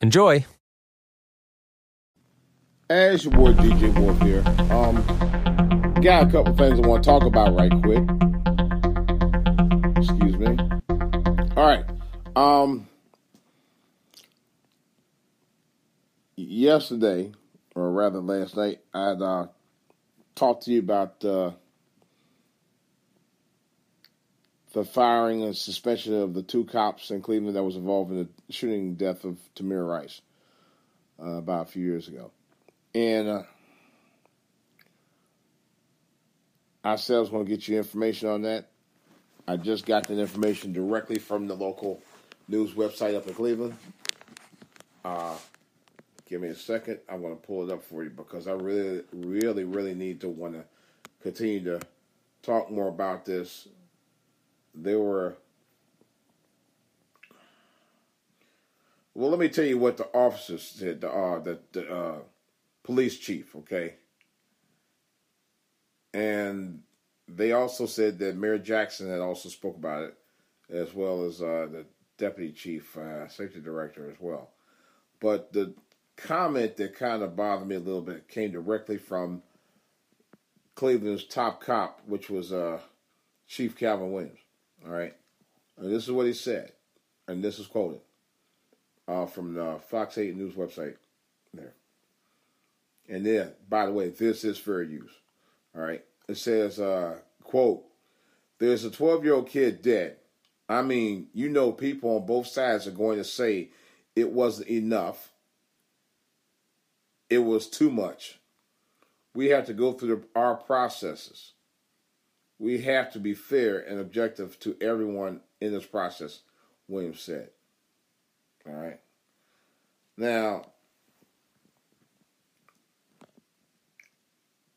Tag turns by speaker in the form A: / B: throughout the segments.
A: Enjoy.
B: As your boy DJ Wolf here, um, got a couple things I want to talk about right quick. Excuse me. All right. Um, yesterday, or rather last night, I uh, talked to you about uh, the firing and suspension of the two cops in Cleveland that was involved in the shooting death of Tamir Rice uh, about a few years ago. And uh, I going to get you information on that. I just got that information directly from the local news website up in Cleveland. Uh, give me a second. I'm going to pull it up for you because I really, really, really need to want to continue to talk more about this. There were. Well, let me tell you what the officers said. The uh, the, the uh, police chief, okay, and they also said that Mayor Jackson had also spoke about it, as well as uh, the deputy chief, uh, safety director as well. But the comment that kind of bothered me a little bit came directly from Cleveland's top cop, which was uh, Chief Calvin Williams. All right, and this is what he said, and this is quoted uh, from the Fox 8 News website. There, and then, by the way, this is fair use. All right, it says, uh, "quote There's a 12 year old kid dead. I mean, you know, people on both sides are going to say it wasn't enough." it was too much. We have to go through the, our processes. We have to be fair and objective to everyone in this process, Williams said. All right. Now,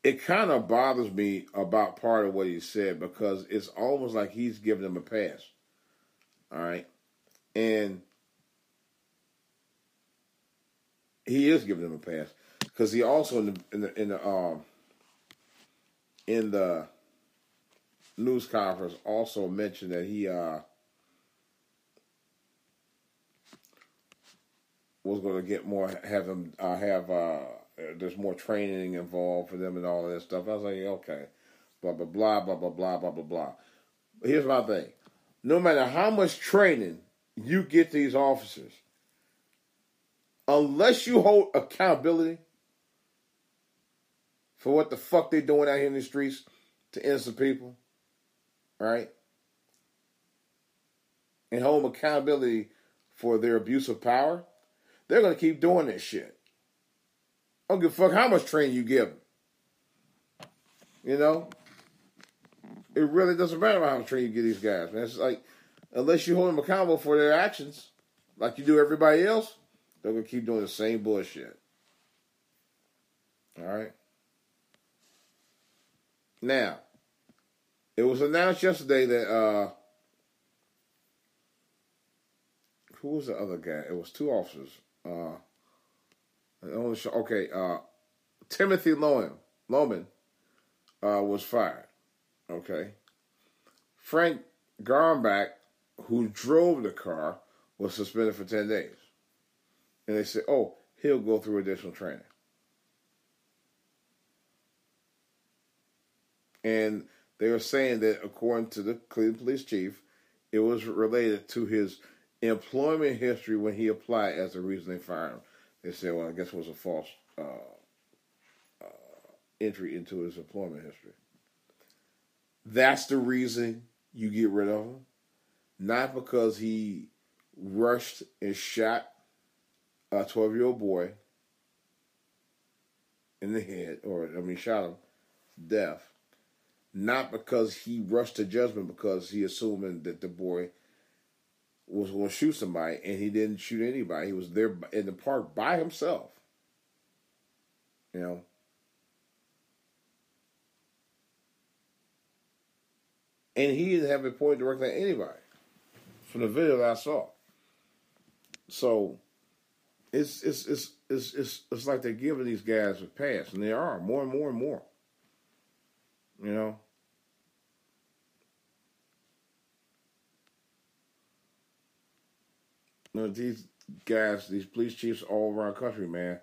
B: it kind of bothers me about part of what he said because it's almost like he's giving them a pass. All right. And he is giving them a pass because he also in the in the in the um in the news conference also mentioned that he uh was going to get more have them uh, have uh there's more training involved for them and all of that stuff. I was like, okay, blah blah blah blah blah blah blah blah blah. Here's my thing: no matter how much training you get these officers, unless you hold accountability for what the fuck they're doing out here in the streets to innocent people, right? And hold them accountability for their abuse of power, they're gonna keep doing this shit. I don't give a fuck how much training you give them. You know, it really doesn't matter how much training you give these guys, man. It's like unless you hold them accountable for their actions, like you do everybody else, they're gonna keep doing the same bullshit. All right. Now, it was announced yesterday that uh who was the other guy? It was two officers. Uh okay, uh Timothy Loehmann Loehmann uh was fired. Okay. Frank Garmback, who drove the car, was suspended for ten days. And they said, oh, he'll go through additional training. And they were saying that, according to the Cleveland police chief, it was related to his employment history when he applied as the reason they fired him. They said, well, I guess it was a false uh, entry into his employment history. That's the reason you get rid of him, not because he rushed and shot a 12 year old boy in the head, or I mean, shot him to death, not because he rushed to judgment because he assumed that the boy was going to shoot somebody and he didn't shoot anybody. He was there in the park by himself. You know. And he didn't have a point directly at anybody from the video that I saw. So it's it's it's it's it's, it's like they're giving these guys a pass, and they are more and more and more. You know. You know, these guys, these police chiefs all around the country, man.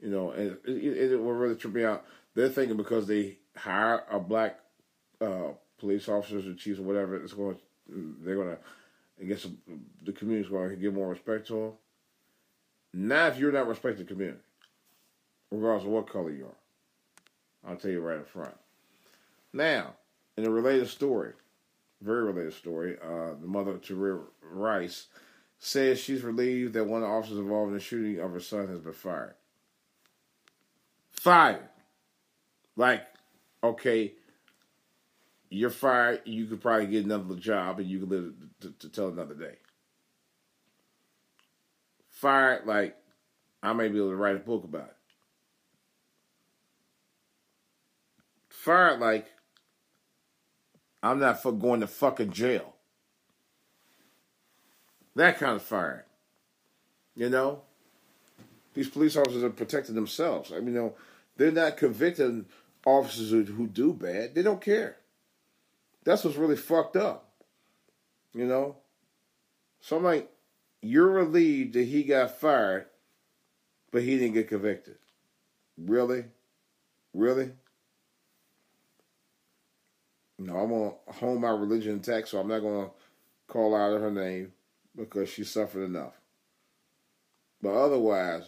B: You know, and it, it, it will really trip me out. They're thinking because they hire a black uh, police officers or chiefs or whatever, it's going. They're going to, I guess, the community's going to give more respect to them. Not if you're not respecting the community, regardless of what color you are. I'll tell you right up front. Now, in a related story, very related story, uh, the mother, Tamir Rice, says she's relieved that one of the officers involved in the shooting of her son has been fired. Fired. Like, okay, you're fired. You could probably get another job and you could live to, to, tell another day. Fired, like, I may be able to write a book about it. Fired, like, I'm not for going to fucking jail. That kind of firing. You know? These police officers are protecting themselves. I mean, you know, they're not convicting officers who, who do bad. They don't care. That's what's really fucked up. You know? So I'm like, you're relieved that he got fired, but he didn't get convicted. Really? Really? No, I'm going to hold my religion intact, so I'm not going to call out her name because she suffered enough. But otherwise,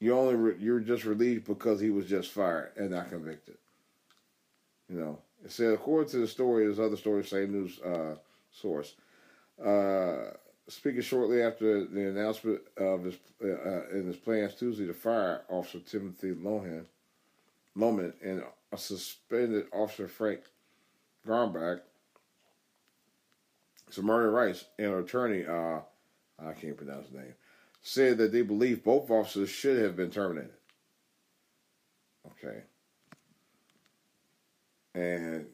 B: you only re- you're just relieved because he was just fired and not convicted. You know, it said according to the story, there's other stories, same news uh, source. Uh, speaking shortly after the announcement of his uh, in his plans Tuesday to fire Officer Timothy Lohan, Loehmann and suspended Officer Frank Garmback Samaria Rice, an attorney, uh, I can't pronounce his name, said that they believe both officers should have been terminated. Okay. And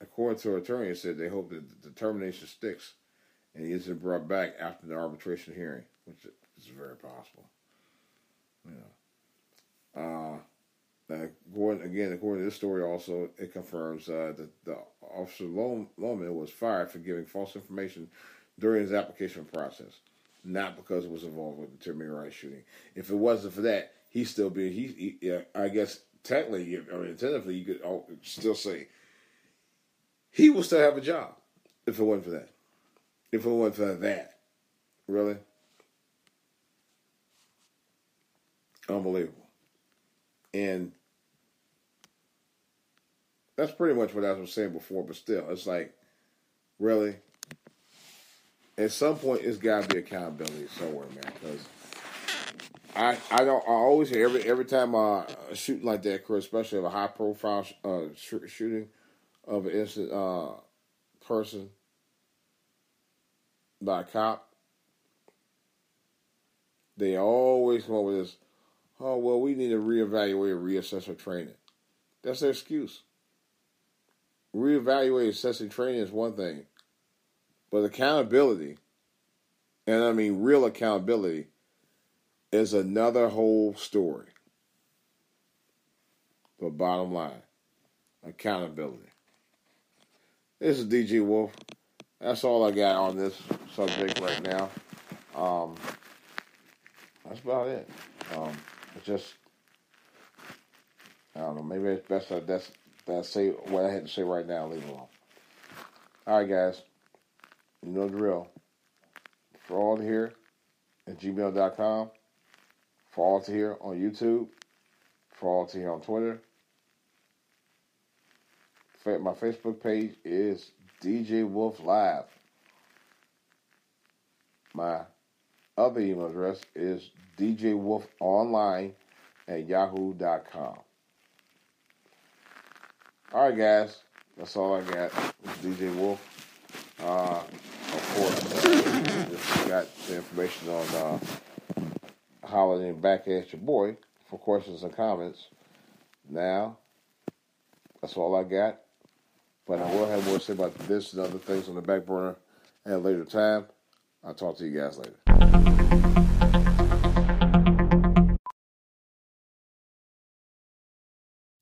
B: according to her attorney, said they hope that the termination sticks and isn't brought back after the arbitration hearing, which is very possible. You know. Uh, again, according to this story, also it confirms uh, that the officer Loehmann was fired for giving false information during his application process, not because it was involved with the Tamir Rice shooting. If it wasn't for that, he'd still be. He, he I guess technically, or tentatively, you could still say he will still have a job if it wasn't for that. If it wasn't for that, really, unbelievable. And that's pretty much what I was saying before, but still, it's like, really? At some point, it's got to be accountability somewhere, man. Because I, I don't, I always hear every every time uh, a shooting like that occurs, especially of a high profile uh, sh- shooting of an innocent uh, person by a cop, they always come up with this oh, well, we need to reevaluate and reassess our training. That's their excuse. Reevaluate, assessing training is one thing, but accountability, and I mean real accountability, is another whole story. But bottom line, accountability. This is DJ Wolf. That's all I got on this subject right now. Um, that's about it. Um, it's just, I don't know. Maybe it's best that that's that I say what I had to say right now. Leave it alone. All right, guys. You know the drill. For all to hear at gmail.com. For all to hear on YouTube. For all to hear on Twitter. my Facebook page is DJ Wolf Live. My other email address is djwolfonline at yahoo.com. All right, guys, that's all I got. DJ Wolf. Uh, of course, just got the information on uh, hollering back at your boy for questions and comments. Now, that's all I got. But I will have more to say about this and other things on the back burner at a later time. I'll talk to you guys later.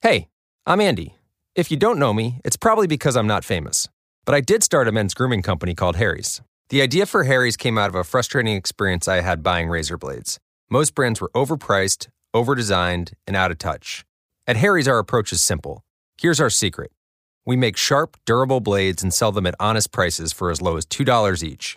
A: Hey, I'm Andy. If you don't know me, it's probably because I'm not famous. But I did start a men's grooming company called Harry's. The idea for Harry's came out of a frustrating experience I had buying razor blades. Most brands were overpriced, overdesigned, and out of touch. At Harry's, our approach is simple. Here's our secret we make sharp, durable blades and sell them at honest prices for as low as $2 each.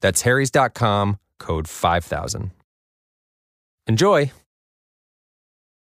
A: That's harrys.com, code 5000. Enjoy!